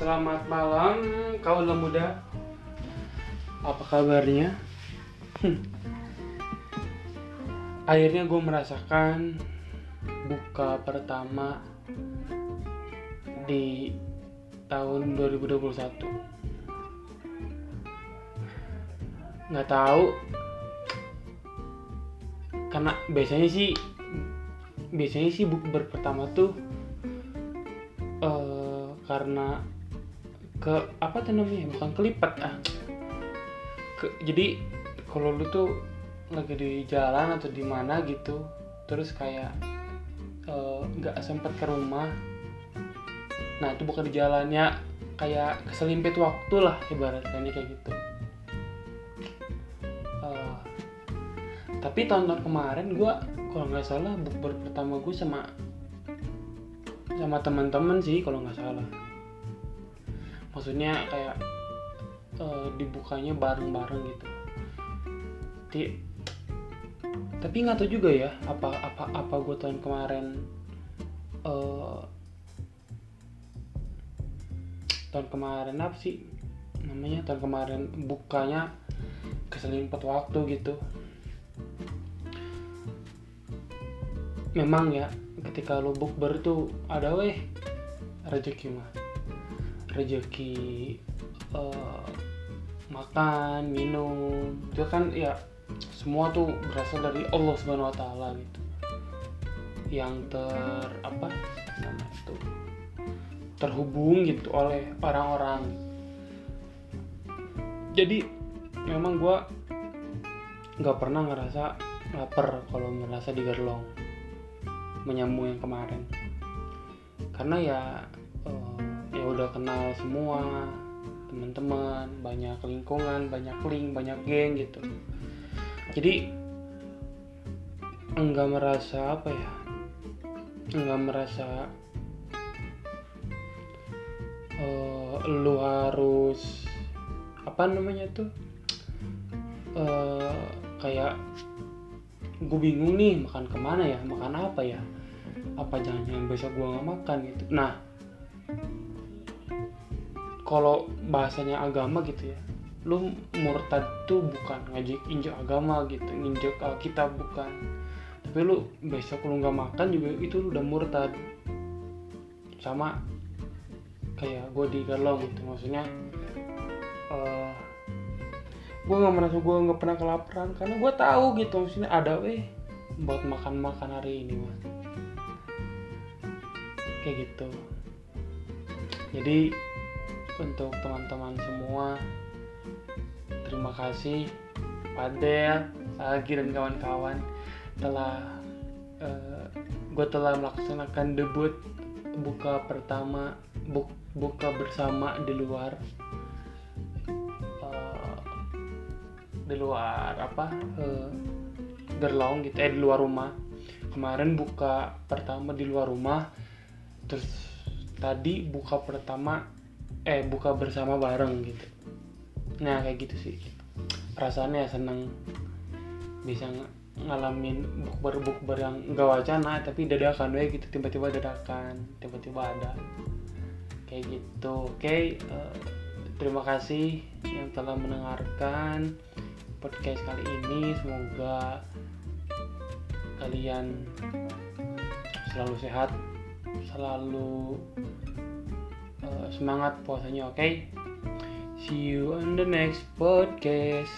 Selamat malam, kaula muda. Apa kabarnya? Hmm. Akhirnya gue merasakan buka pertama di tahun 2021. Nggak tahu, karena biasanya sih biasanya sih bukber pertama tuh eh karena ke apa tuh namanya? Bukan kelipat ah. Ke, jadi kalau lu tuh lagi di jalan atau di mana gitu terus kayak eh, nggak sempet ke rumah. Nah itu bukan di jalannya kayak keselimpit waktu lah ibaratnya kayak gitu. Eh, tapi tahun-tahun kemarin gue kalau nggak salah bukber pertama gue sama sama teman-teman sih kalau nggak salah maksudnya kayak eh, dibukanya bareng-bareng gitu. Ti- tapi nggak tahu juga ya apa apa apa gue tahun kemarin eh tahun kemarin apa sih? Namanya tahun kemarin bukanya keselimpet waktu gitu. Memang ya ketika lu bukber tuh ada weh rezeki mah rezeki eh, makan minum. Itu kan ya semua tuh berasal dari Allah Subhanahu Wa Taala gitu. Yang ter apa nama itu terhubung gitu oleh orang-orang. Jadi memang gua nggak pernah ngerasa lapar kalau merasa digerlong menyambung yang kemarin. Karena ya udah kenal semua teman-teman banyak lingkungan banyak link banyak geng gitu. Jadi enggak merasa apa ya enggak merasa eh, lu harus apa namanya tuh eh kayak gue bingung nih makan ke mana ya makan apa ya apa jangan-jangan besok gue nggak makan gitu. Nah kalau bahasanya agama gitu ya lu murtad tuh bukan ngajak injak agama gitu nginjek alkitab bukan. Tapi lu besok lu nggak makan juga itu lu udah murtad. Sama kayak gue di galong gitu maksudnya eh gue nggak merasa gue nggak pernah kelaparan karena gue tahu gitu maksudnya ada weh buat makan makan hari ini mah kayak gitu. Jadi untuk teman-teman semua. Terima kasih Padel, Agi dan kawan-kawan telah gue telah melaksanakan debut buka pertama buk- buka bersama di luar eh, di luar apa eh, gerlong gitu eh di luar rumah. Kemarin buka pertama di luar rumah terus tadi buka pertama eh buka bersama bareng gitu. Nah kayak gitu sih. Perasaannya seneng. Bisa ng- ngalamin bukber bukber yang gak wacana tapi dadakan we gitu. Tiba-tiba dadakan tiba-tiba ada. Kayak gitu. Oke eh, terima kasih yang telah mendengarkan podcast kali ini. Semoga kalian selalu sehat selalu semangat puasanya oke? See you on the next podcast